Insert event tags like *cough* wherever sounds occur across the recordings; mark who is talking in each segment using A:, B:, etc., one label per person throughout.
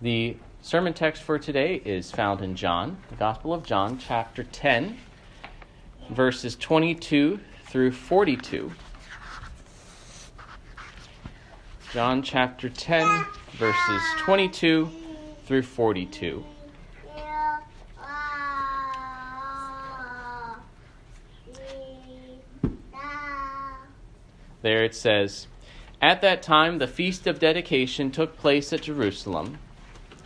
A: The sermon text for today is found in John, the Gospel of John, chapter 10, verses 22 through 42. John chapter 10, verses 22 through 42. There it says, At that time the feast of dedication took place at Jerusalem.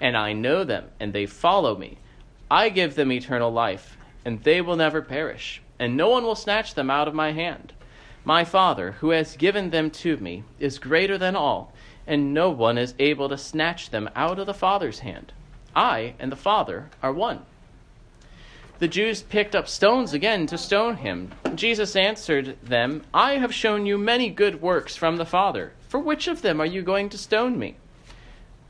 A: and I know them, and they follow me. I give them eternal life, and they will never perish, and no one will snatch them out of my hand. My Father, who has given them to me, is greater than all, and no one is able to snatch them out of the Father's hand. I and the Father are one the Jews picked up stones again to stone him. Jesus answered them, I have shown you many good works from the Father. For which of them are you going to stone me?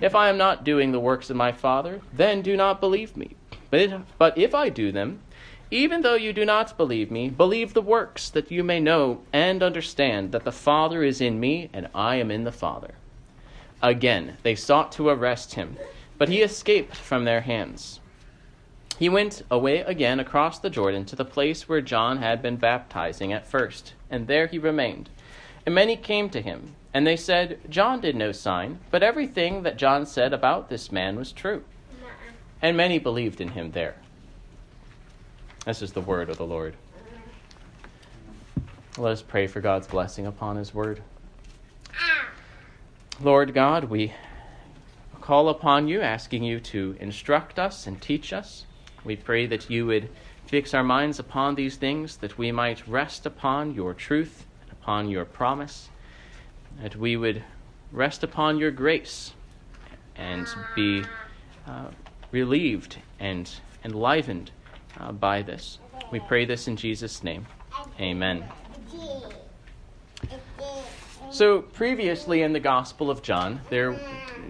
A: If I am not doing the works of my Father, then do not believe me. But if, but if I do them, even though you do not believe me, believe the works, that you may know and understand that the Father is in me and I am in the Father. Again, they sought to arrest him but he escaped from their hands. He went away again across the Jordan to the place where John had been baptizing at first, and there he remained. And many came to him, and they said, John did no sign, but everything that John said about this man was true. And many believed in him there. This is the word of the Lord. Let us pray for God's blessing upon his word. Lord God, we call upon you, asking you to instruct us and teach us. We pray that you would fix our minds upon these things, that we might rest upon your truth upon your promise, that we would rest upon your grace and be uh, relieved and enlivened uh, by this. We pray this in Jesus' name. Amen. So previously in the Gospel of John, there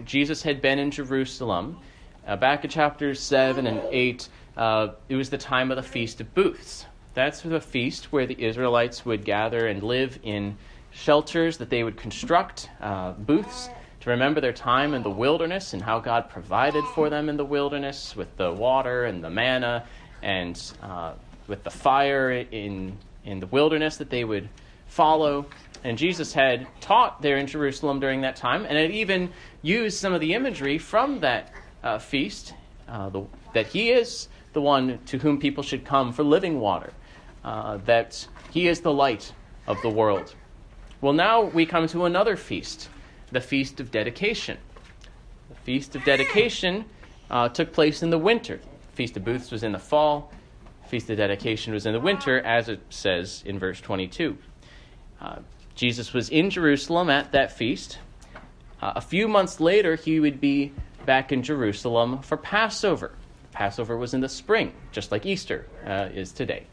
A: Jesus had been in Jerusalem. Uh, back in chapters seven and eight, uh, it was the time of the Feast of Booths. That's the feast where the Israelites would gather and live in shelters that they would construct, uh, booths, to remember their time in the wilderness and how God provided for them in the wilderness with the water and the manna and uh, with the fire in, in the wilderness that they would follow. And Jesus had taught there in Jerusalem during that time and had even used some of the imagery from that uh, feast uh, the, that he is the one to whom people should come for living water, uh, that he is the light of the world. Well, now we come to another feast, the Feast of Dedication. The Feast of Dedication uh, took place in the winter. Feast of Booths was in the fall. Feast of Dedication was in the winter, as it says in verse 22. Uh, Jesus was in Jerusalem at that feast. Uh, a few months later, he would be back in Jerusalem for Passover. Passover was in the spring, just like Easter uh, is today.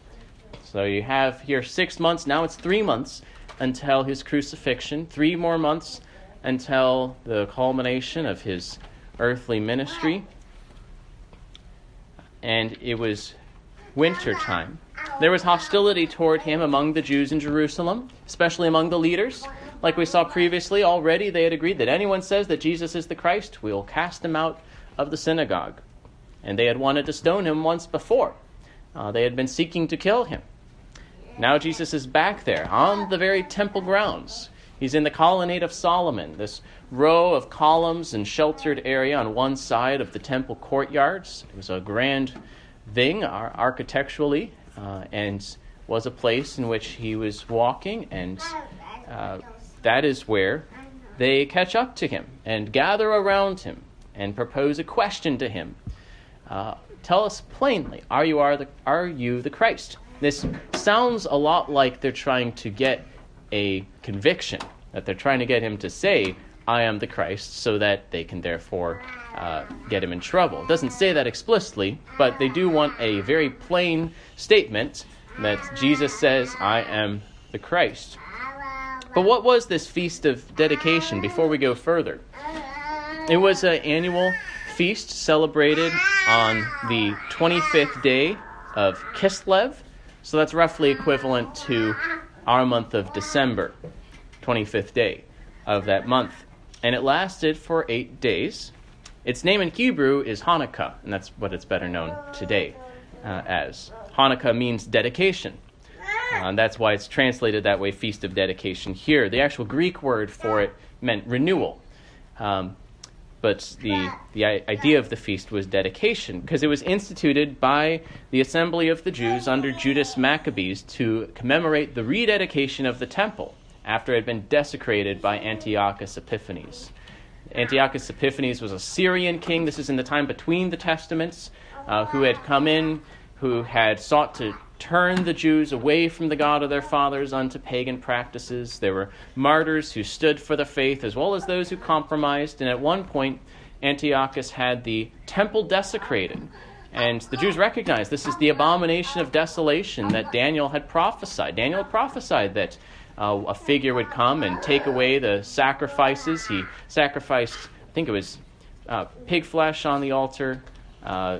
A: So you have here six months, now it's three months until his crucifixion, three more months until the culmination of his earthly ministry. And it was winter time. There was hostility toward him among the Jews in Jerusalem, especially among the leaders. Like we saw previously, already they had agreed that anyone says that Jesus is the Christ, we will cast him out of the synagogue. And they had wanted to stone him once before. Uh, they had been seeking to kill him. Now Jesus is back there on the very temple grounds. He's in the colonnade of Solomon, this row of columns and sheltered area on one side of the temple courtyards. It was a grand thing architecturally uh, and was a place in which he was walking, and uh, that is where they catch up to him and gather around him and propose a question to him. Uh, tell us plainly, are you, are, the, are you the Christ? This sounds a lot like they're trying to get a conviction, that they're trying to get him to say, I am the Christ, so that they can therefore uh, get him in trouble. It doesn't say that explicitly, but they do want a very plain statement that Jesus says, I am the Christ. But what was this feast of dedication before we go further? It was an annual feast celebrated on the 25th day of Kislev, so that's roughly equivalent to our month of December, 25th day of that month. And it lasted for eight days. Its name in Hebrew is Hanukkah, and that's what it's better known today uh, as. Hanukkah means dedication. Uh, and that's why it's translated that way, Feast of Dedication here. The actual Greek word for it meant renewal. Um, but the, the idea of the feast was dedication, because it was instituted by the assembly of the Jews under Judas Maccabees to commemorate the rededication of the temple after it had been desecrated by Antiochus Epiphanes. Antiochus Epiphanes was a Syrian king. This is in the time between the Testaments, uh, who had come in, who had sought to turn the Jews away from the God of their fathers unto pagan practices. There were martyrs who stood for the faith, as well as those who compromised. And at one point, Antiochus had the temple desecrated. And the Jews recognized this is the abomination of desolation that Daniel had prophesied. Daniel prophesied that uh, a figure would come and take away the sacrifices. He sacrificed, I think it was uh, pig flesh on the altar, uh,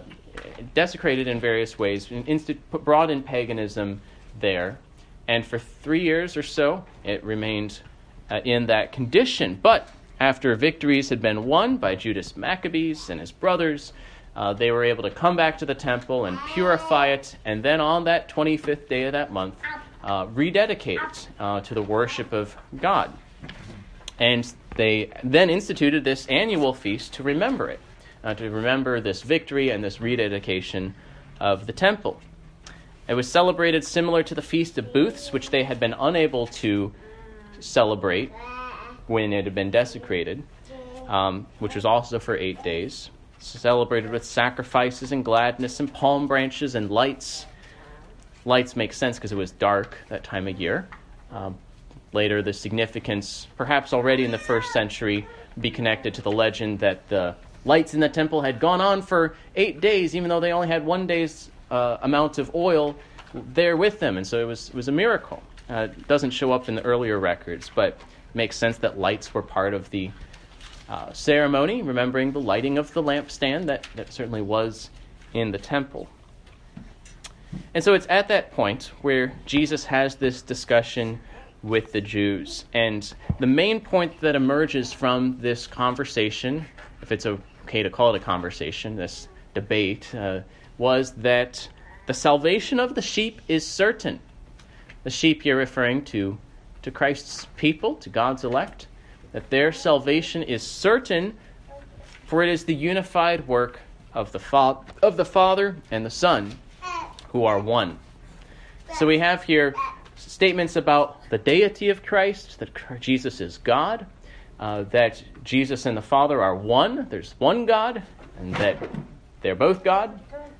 A: desecrated in various ways, inst- brought in paganism there. And for three years or so, it remained uh, in that condition. But after victories had been won by Judas Maccabees and his brothers, uh, they were able to come back to the temple and purify it. And then on that 25th day of that month, uh, rededicated uh, to the worship of God. And they then instituted this annual feast to remember it, uh, to remember this victory and this rededication of the temple. It was celebrated similar to the Feast of Booths, which they had been unable to celebrate when it had been desecrated, um, which was also for eight days. Celebrated with sacrifices and gladness and palm branches and lights lights make sense because it was dark that time of year. Um, later, the significance, perhaps already in the first century, be connected to the legend that the lights in the temple had gone on for eight days, even though they only had one day's uh, amount of oil there with them, and so it was it was a miracle. Uh, it doesn't show up in the earlier records, but makes sense that lights were part of the uh, ceremony, remembering the lighting of the lampstand that, that certainly was in the temple. And so it's at that point where Jesus has this discussion with the Jews. And the main point that emerges from this conversation, if it's okay to call it a conversation, this debate, uh, was that the salvation of the sheep is certain. The sheep you're referring to, to Christ's people, to God's elect, that their salvation is certain, for it is the unified work of the, fa- of the Father and the Son who are one. So we have here statements about the deity of Christ, that Jesus is God, uh, that Jesus and the Father are one. There's one God, and that they're both God,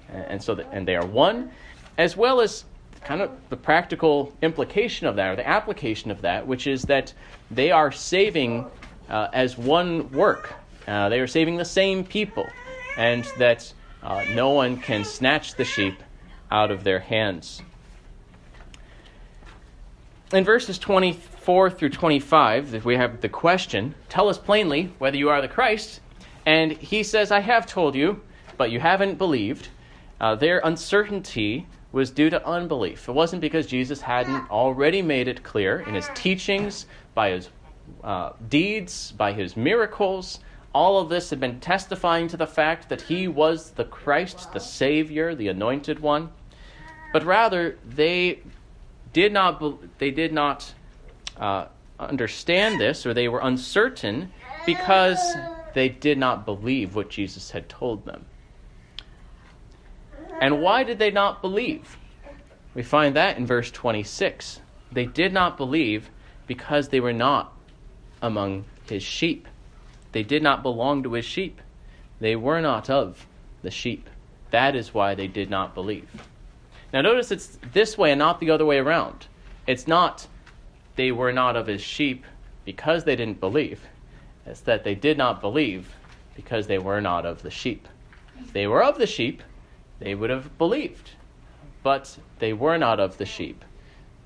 A: and so that, and they are one, as well as kind of the practical implication of that, or the application of that, which is that they are saving uh, as one work. Uh, they are saving the same people, and that uh, no one can snatch the sheep out of their hands. In verses 24 through 25, we have the question Tell us plainly whether you are the Christ. And he says, I have told you, but you haven't believed. Uh, their uncertainty was due to unbelief. It wasn't because Jesus hadn't already made it clear in his teachings, by his uh, deeds, by his miracles. All of this had been testifying to the fact that he was the Christ, the Savior, the anointed one but rather they did not they did not uh, understand this or they were uncertain because they did not believe what Jesus had told them. And why did they not believe? We find that in verse 26. They did not believe because they were not among his sheep. They did not belong to his sheep. They were not of the sheep. That is why they did not believe. Now, notice it's this way and not the other way around. It's not they were not of his sheep because they didn't believe. It's that they did not believe because they were not of the sheep. If they were of the sheep, they would have believed. But they were not of the sheep.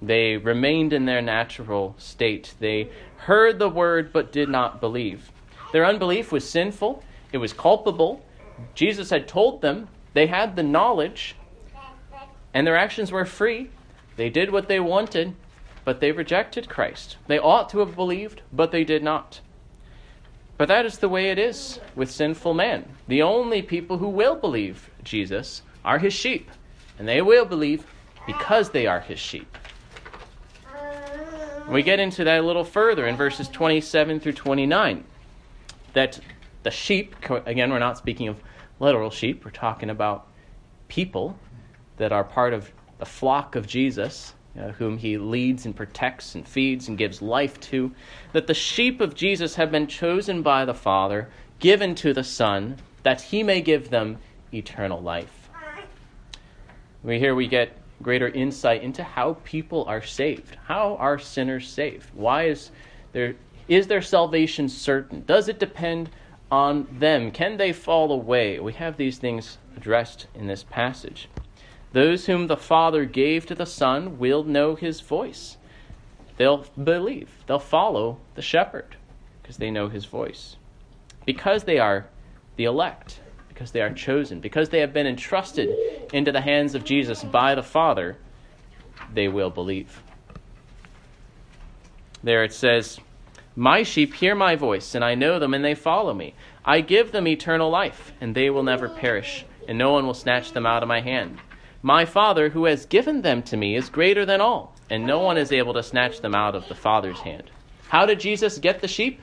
A: They remained in their natural state. They heard the word but did not believe. Their unbelief was sinful, it was culpable. Jesus had told them they had the knowledge, and their actions were free. They did what they wanted, but they rejected Christ. They ought to have believed, but they did not. But that is the way it is with sinful man. The only people who will believe Jesus are his sheep, and they will believe because they are his sheep. We get into that a little further in verses 27 through 29. That the sheep, again, we're not speaking of literal sheep, we're talking about people that are part of the flock of Jesus, uh, whom he leads and protects and feeds and gives life to. That the sheep of Jesus have been chosen by the Father, given to the Son, that he may give them eternal life. We here we get greater insight into how people are saved. How are sinners saved? Why is there is their salvation certain? Does it depend on them? Can they fall away? We have these things addressed in this passage. Those whom the Father gave to the Son will know his voice. They'll believe, they'll follow the shepherd because they know his voice. Because they are the elect because they are chosen, because they have been entrusted into the hands of Jesus by the Father, they will believe. There it says, My sheep hear my voice, and I know them, and they follow me. I give them eternal life, and they will never perish, and no one will snatch them out of my hand. My Father, who has given them to me, is greater than all, and no one is able to snatch them out of the Father's hand. How did Jesus get the sheep?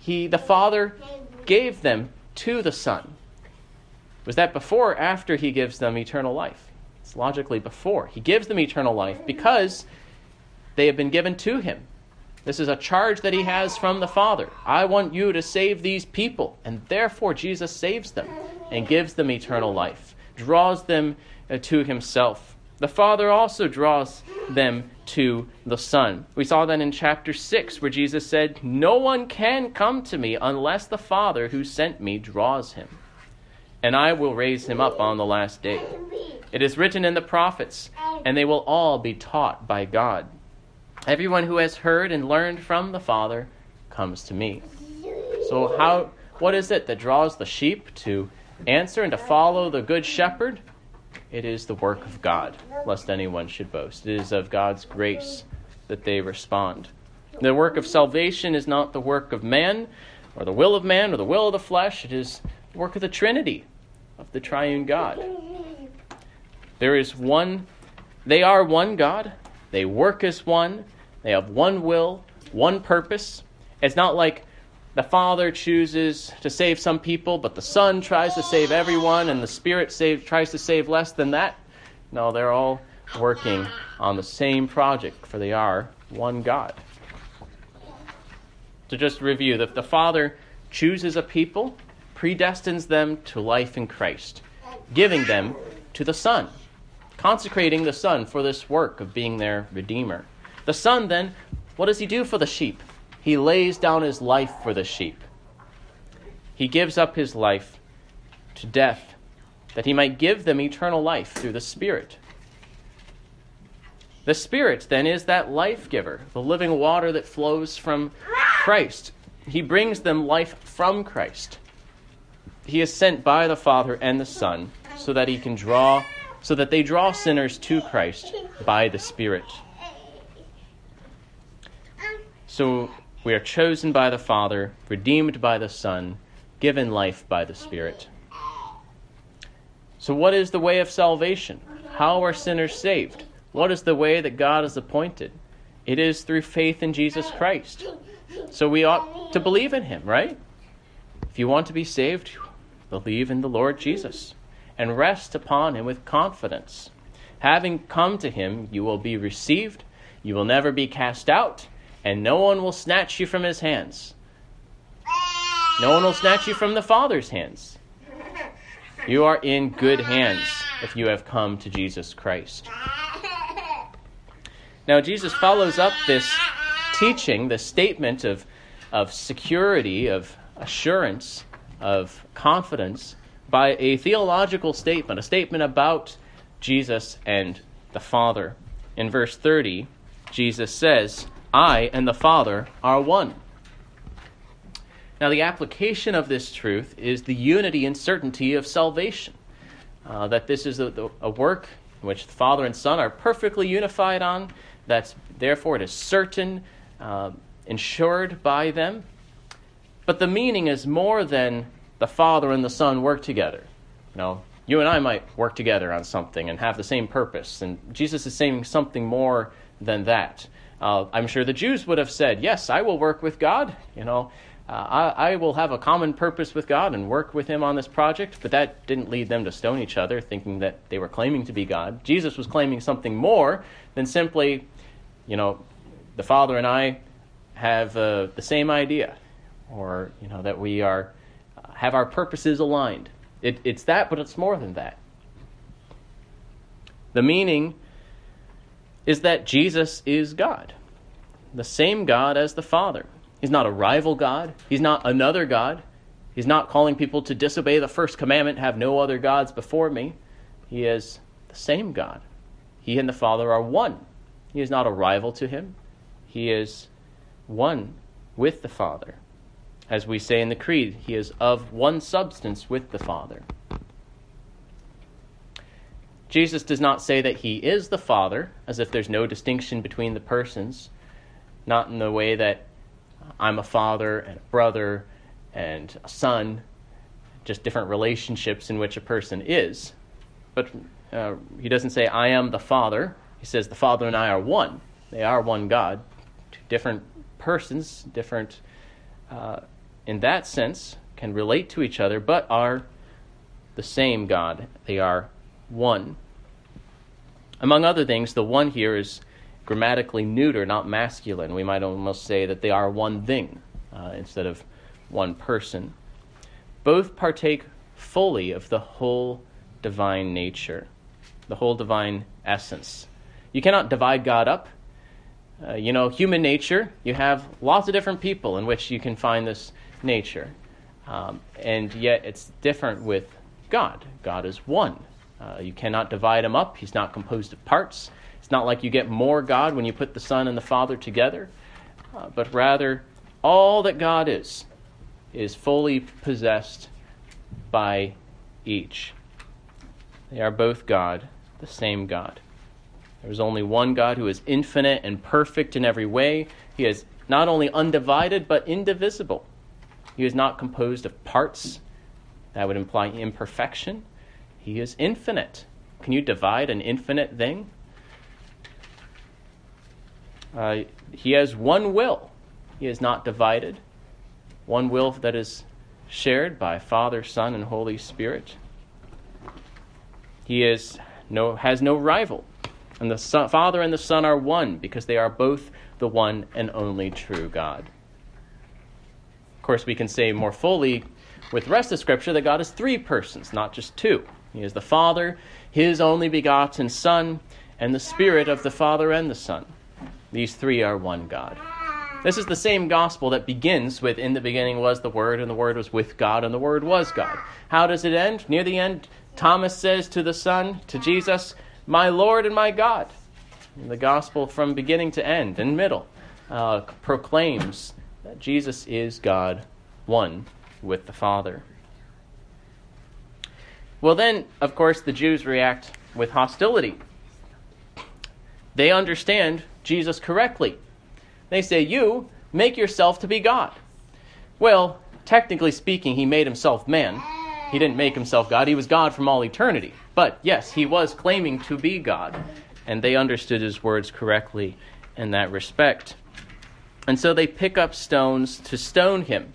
A: He, the Father, gave them to the Son. Was that before or after he gives them eternal life? It's logically before. He gives them eternal life because they have been given to him. This is a charge that he has from the Father. I want you to save these people. And therefore, Jesus saves them and gives them eternal life, draws them uh, to himself. The Father also draws them to the Son. We saw that in chapter 6, where Jesus said, No one can come to me unless the Father who sent me draws him. And I will raise him up on the last day. It is written in the prophets, and they will all be taught by God. Everyone who has heard and learned from the Father comes to me. So, how, what is it that draws the sheep to answer and to follow the Good Shepherd? It is the work of God, lest anyone should boast. It is of God's grace that they respond. The work of salvation is not the work of man, or the will of man, or the will of the flesh. It is the work of the Trinity, of the triune God. There is one, they are one God. They work as one. They have one will, one purpose. It's not like the Father chooses to save some people, but the Son tries to save everyone, and the Spirit save, tries to save less than that. No, they're all working on the same project, for they are one God. To just review, the, the Father chooses a people, predestines them to life in Christ, giving them to the Son, consecrating the Son for this work of being their Redeemer. The Son, then, what does he do for the sheep? He lays down his life for the sheep. He gives up his life to death that he might give them eternal life through the Spirit. The Spirit, then, is that life giver, the living water that flows from Christ. He brings them life from Christ. He is sent by the Father and the Son so that he can draw, so that they draw sinners to Christ by the Spirit. So we are chosen by the Father, redeemed by the Son, given life by the Spirit. So, what is the way of salvation? How are sinners saved? What is the way that God has appointed? It is through faith in Jesus Christ. So we ought to believe in him, right? If you want to be saved, believe in the Lord Jesus and rest upon him with confidence. Having come to him, you will be received, you will never be cast out, and no one will snatch you from his hands. No one will snatch you from the Father's hands. You are in good hands if you have come to Jesus Christ. Now, Jesus follows up this teaching, the statement of, of security, of assurance, of confidence, by a theological statement, a statement about Jesus and the Father. In verse 30, Jesus says, I and the Father are one. Now, the application of this truth is the unity and certainty of salvation. Uh, that this is a, a, work in which the Father and Son are perfectly unified on, that therefore it is certain, uh, ensured by them. But the meaning is more than the Father and the Son work together. You know, you and I might work together on something and have the same purpose, and Jesus is saying something more than that. Uh, I'm sure the Jews would have said, Yes, I will work with God. You know, uh, I, I, will have a common purpose with God and work with Him on this project. But that didn't lead them to stone each other, thinking that they were claiming to be God. Jesus was claiming something more than simply, you know, the Father and I have uh, the same idea, or you know that we are uh, have our purposes aligned. It, it's that, but it's more than that. The meaning is that Jesus is God, the same God as the Father. He's not a rival God, He's not another God. He's not calling people to disobey the first commandment, have no other gods before me. He is the same God. He and the Father are one. He is not a rival to Him, He is one with the Father. As we say in the Creed, He is of one substance with the Father. Jesus does not say that he is the Father, as if there's no distinction between the persons, not in the way that I'm a father and a brother and a son, just different relationships in which a person is. But uh, he doesn't say, I am the Father. He says, the Father and I are one. They are one God. Two different persons, different uh, in that sense, can relate to each other, but are the same God. They are one. Among other things, the one here is grammatically neuter, not masculine. We might almost say that they are one thing uh, instead of one person. Both partake fully of the whole divine nature, the whole divine essence. You cannot divide God up. Uh, you know, human nature, you have lots of different people in which you can find this nature. Um, and yet it's different with God. God is one. Uh, you cannot divide him up. He's not composed of parts. It's not like you get more God when you put the Son and the Father together, uh, but rather, all that God is, is fully possessed by each. They are both God, the same God. There is only one God who is infinite and perfect in every way. He is not only undivided, but indivisible. He is not composed of parts. That would imply imperfection. He is infinite. Can you divide an infinite thing? Uh, he has one will. He is not divided. One will that is shared by Father, Son, and Holy Spirit. He is no, has no rival. And the son, Father and the Son are one because they are both the one and only true God. Of course, we can say more fully with the rest of Scripture that God is three persons, not just two. He is the Father, His only begotten Son, and the Spirit of the Father and the Son. These three are one God. This is the same gospel that begins with In the beginning was the Word, and the Word was with God, and the Word was God. How does it end? Near the end, Thomas says to the Son, to Jesus, My Lord and my God. And the gospel from beginning to end and middle uh, proclaims that Jesus is God, one with the Father. Well, then, of course, the Jews react with hostility. They understand Jesus correctly. They say, You make yourself to be God. Well, technically speaking, he made himself man. He didn't make himself God, he was God from all eternity. But yes, he was claiming to be God, and they understood his words correctly in that respect. And so they pick up stones to stone him.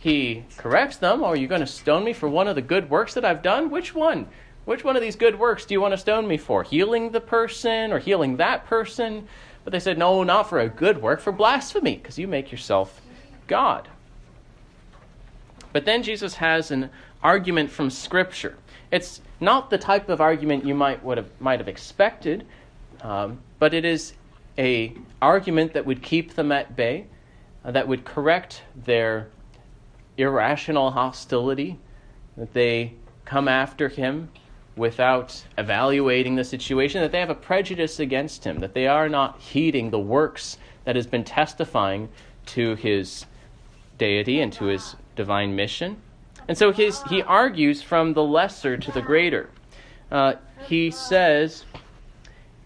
A: He corrects them, Are you going to stone me for one of the good works that I've done? Which one? Which one of these good works do you want to stone me for? Healing the person or healing that person? But they said, No, not for a good work, for blasphemy, because you make yourself God. But then Jesus has an argument from Scripture. It's not the type of argument you might would have might have expected, um, but it is a argument that would keep them at bay, uh, that would correct their irrational hostility, that they come after him without evaluating the situation, that they have a prejudice against him, that they are not heeding the works that has been testifying to his deity and to his divine mission. And so his, he argues from the lesser to the greater. Uh, he says,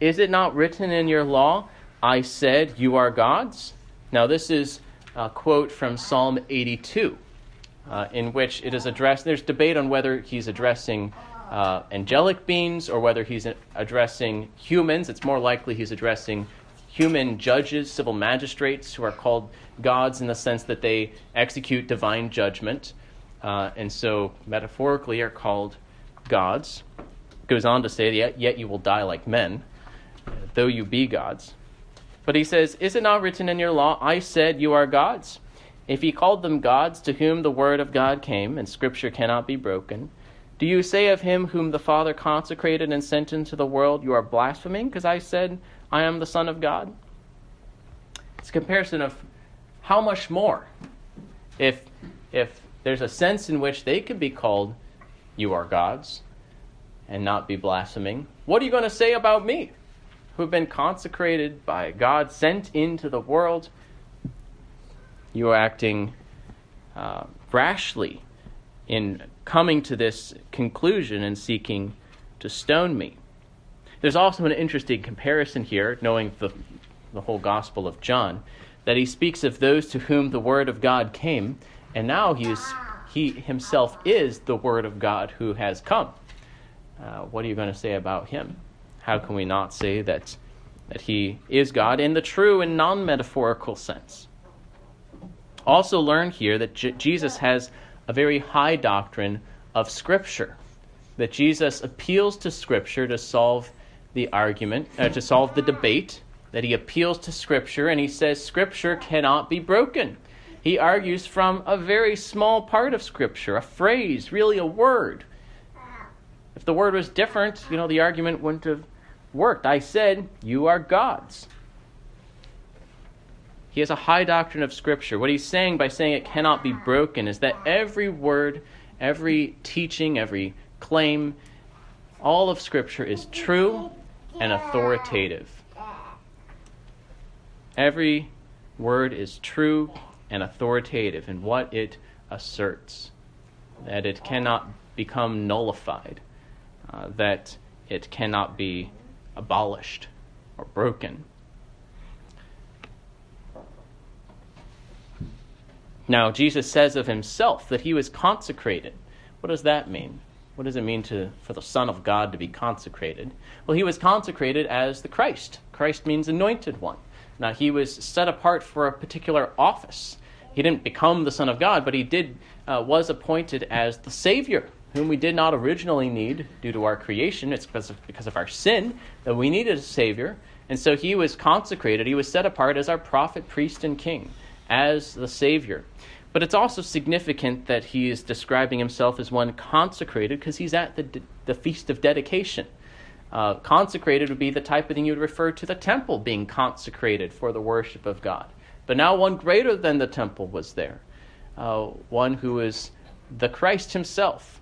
A: Is it not written in your law, I said, You are gods? Now, this is a quote from Psalm 82, uh, in which it is addressed. There's debate on whether he's addressing uh, angelic beings or whether he's addressing humans. It's more likely he's addressing human judges, civil magistrates, who are called gods in the sense that they execute divine judgment, uh, and so metaphorically are called gods. Goes on to say, yet, yet you will die like men, though you be gods. But he says, Is it not written in your law, I said you are gods? If he called them gods to whom the word of God came, and scripture cannot be broken, do you say of him whom the Father consecrated and sent into the world, you are blaspheming? Because I said, I am the Son of God? It's a comparison of how much more. If, if there's a sense in which they could be called, you are gods, and not be blaspheming, what are you going to say about me, who've been consecrated by God, sent into the world? You are acting uh, rashly in coming to this conclusion and seeking to stone me. There's also an interesting comparison here, knowing the, the whole Gospel of John, that he speaks of those to whom the Word of God came, and now he, he himself is the Word of God who has come. Uh, what are you going to say about him? How can we not say that, that he is God in the true and non metaphorical sense? Also, learn here that J- Jesus has a very high doctrine of Scripture, that Jesus appeals to Scripture to solve the argument, uh, to solve the debate, that he appeals to Scripture and he says Scripture cannot be broken. He argues from a very small part of Scripture, a phrase, really a word. If the word was different, you know, the argument wouldn't have worked. I said, You are gods. He has a high doctrine of Scripture. What he's saying by saying it cannot be broken is that every word, every teaching, every claim, all of Scripture is true and authoritative. Every word is true and authoritative in what it asserts, that it cannot become nullified, uh, that it cannot be abolished or broken. Now, Jesus says of himself that he was consecrated. What does that mean? What does it mean to, for the Son of God to be consecrated? Well, he was consecrated as the Christ. Christ means anointed one. Now, he was set apart for a particular office. He didn't become the Son of God, but he did uh, was appointed as the Savior, whom we did not originally need due to our creation. It's because of, because of our sin that we needed a Savior. And so he was consecrated. He was set apart as our prophet, priest, and king, as the Savior. But it's also significant that he is describing himself as one consecrated because he's at the, the Feast of Dedication. Uh, consecrated would be the type of thing you would refer to the temple being consecrated for the worship of God. But now one greater than the temple was there, uh, one who is the Christ himself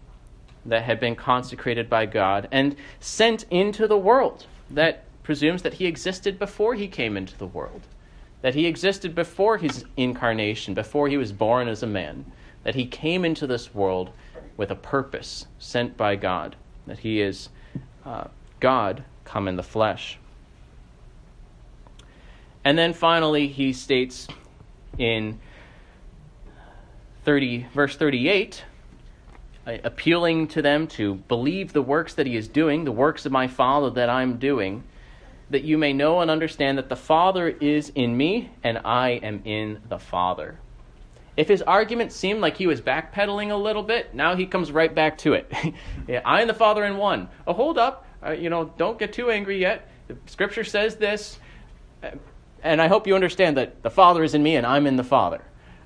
A: that had been consecrated by God and sent into the world. That presumes that he existed before he came into the world that he existed before his incarnation, before he was born as a man, that he came into this world with a purpose sent by God, that he is uh, God come in the flesh. And then finally, he states in 30, verse 38, uh, appealing to them to believe the works that he is doing, the works of my Father that I'm doing that you may know and understand that the Father is in me and I am in the Father. If his argument seemed like he was backpedaling a little bit, now he comes right back to it. *laughs* yeah, I and the Father in one. Oh, hold up. Uh, you know, don't get too angry yet. The scripture says this. And I hope you understand that the Father is in me and I'm in the Father.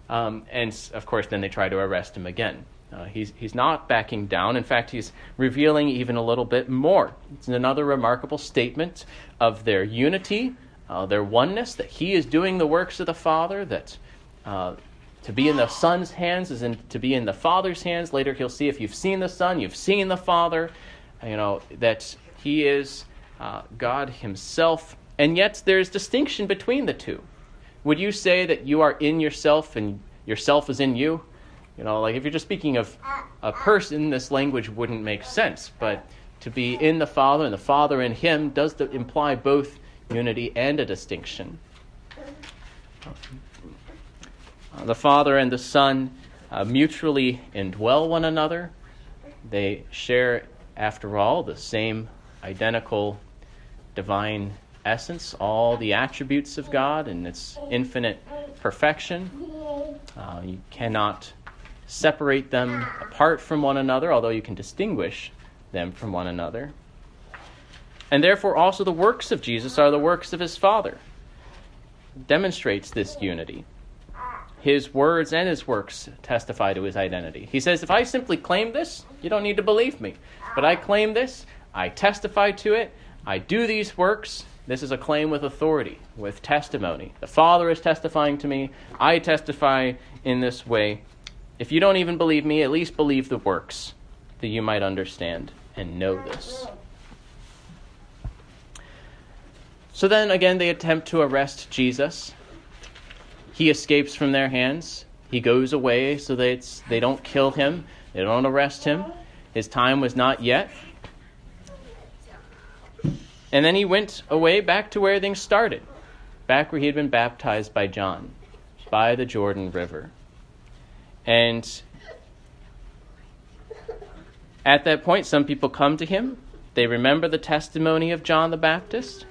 A: Um, and of course, then they try to arrest him again. Uh, he's, he's not backing down. In fact, he's revealing even a little bit more. It's another remarkable statement of their unity, uh, their oneness, that he is doing the works of the Father, that uh, to be in the Son's hands is in, to be in the Father's hands. Later, he'll see if you've seen the Son, you've seen the Father. You know, that he is uh, God himself. And yet, there's distinction between the two. Would you say that you are in yourself and yourself is in you? You know, like if you're just speaking of a person, this language wouldn't make sense. But to be in the Father and the Father in Him does imply both unity and a distinction. Uh, the Father and the Son uh, mutually indwell one another. They share, after all, the same identical divine essence, all the attributes of God and its infinite perfection. Uh, you cannot separate them apart from one another, although you can distinguish them from one another. And therefore, also the works of Jesus are the works of his Father. Demonstrates this unity. His words and his works testify to his identity. He says, If I simply claim this, you don't need to believe me. But I claim this, I testify to it, I do these works. This is a claim with authority, with testimony. The Father is testifying to me, I testify in this way if you don't even believe me, at least believe the works, that you might understand and know this. So then again, they attempt to arrest Jesus. He escapes from their hands. He goes away so that they don't kill him, they don't arrest him. His time was not yet. And then he went away back to where things started, back where he had been baptized by John, by the Jordan River. And at that point, some people come to him. They remember the testimony of John the Baptist,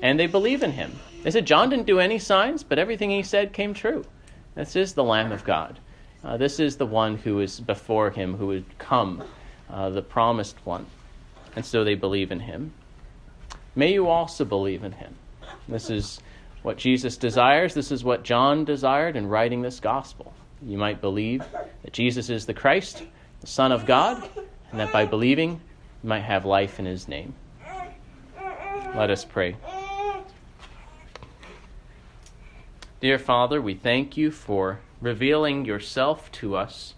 A: and they believe in him. They said, John didn't do any signs, but everything he said came true. This is the Lamb of God. Uh, this is the one who is before him, who would come, uh, the promised one. And so they believe in him. May you also believe in him. This is what Jesus desires. This is what John desired in writing this gospel you might believe that Jesus is the Christ, the Son of God, and that by believing, you might have life in his name. Let us pray. Dear Father, we thank you for revealing yourself to us,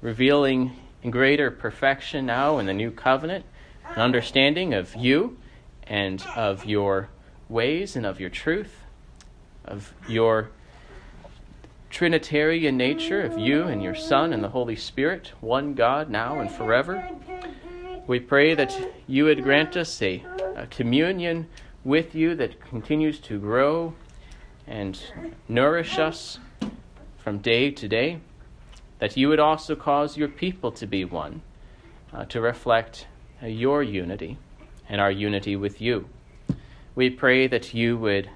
A: revealing in greater perfection now in the new covenant, an understanding of you and of your ways and of your truth, of your Trinitarian nature of you and your Son and the Holy Spirit, one God, now and forever. We pray that you would grant us a, a communion with you that continues to grow and nourish us from day to day, that you would also cause your people to be one, uh, to reflect uh, your unity and our unity with you. We pray that you would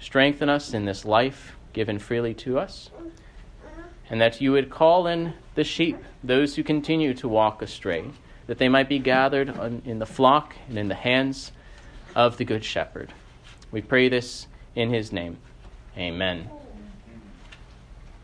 A: strengthen us in this life given freely to us, and that you would call in the sheep, those who continue to walk astray, that they might be gathered in the flock and in the hands of the Good Shepherd. We pray this in his name. Amen.